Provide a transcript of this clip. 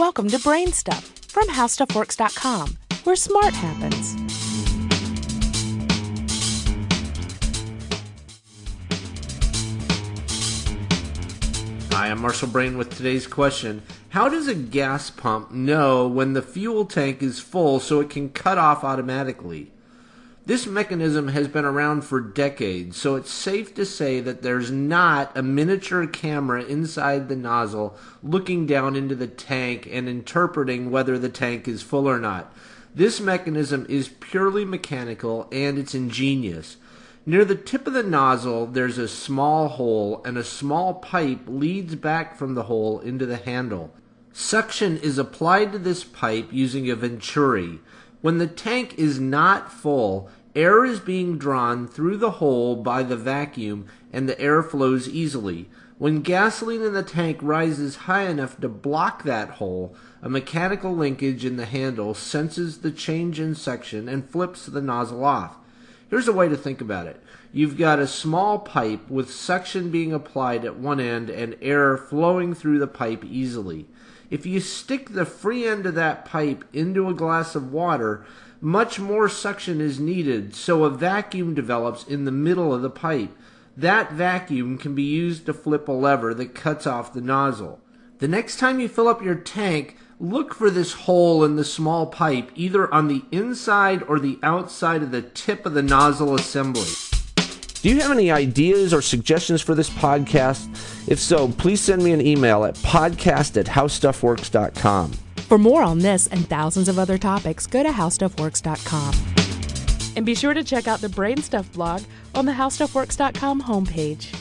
Welcome to Brain Stuff from HowStuffWorks.com, where smart happens. Hi, I'm Marshall Brain with today's question. How does a gas pump know when the fuel tank is full so it can cut off automatically? This mechanism has been around for decades, so it's safe to say that there's not a miniature camera inside the nozzle looking down into the tank and interpreting whether the tank is full or not. This mechanism is purely mechanical and it's ingenious. Near the tip of the nozzle, there's a small hole, and a small pipe leads back from the hole into the handle. Suction is applied to this pipe using a venturi. When the tank is not full, air is being drawn through the hole by the vacuum, and the air flows easily. When gasoline in the tank rises high enough to block that hole, a mechanical linkage in the handle senses the change in section and flips the nozzle off. Here's a way to think about it. You've got a small pipe with suction being applied at one end and air flowing through the pipe easily. If you stick the free end of that pipe into a glass of water, much more suction is needed, so a vacuum develops in the middle of the pipe. That vacuum can be used to flip a lever that cuts off the nozzle. The next time you fill up your tank, look for this hole in the small pipe either on the inside or the outside of the tip of the nozzle assembly. Do you have any ideas or suggestions for this podcast? If so, please send me an email at podcast at howstuffworks.com. For more on this and thousands of other topics, go to HowStuffWorks.com. And be sure to check out the Brain Stuff blog on the HowStuffWorks.com homepage.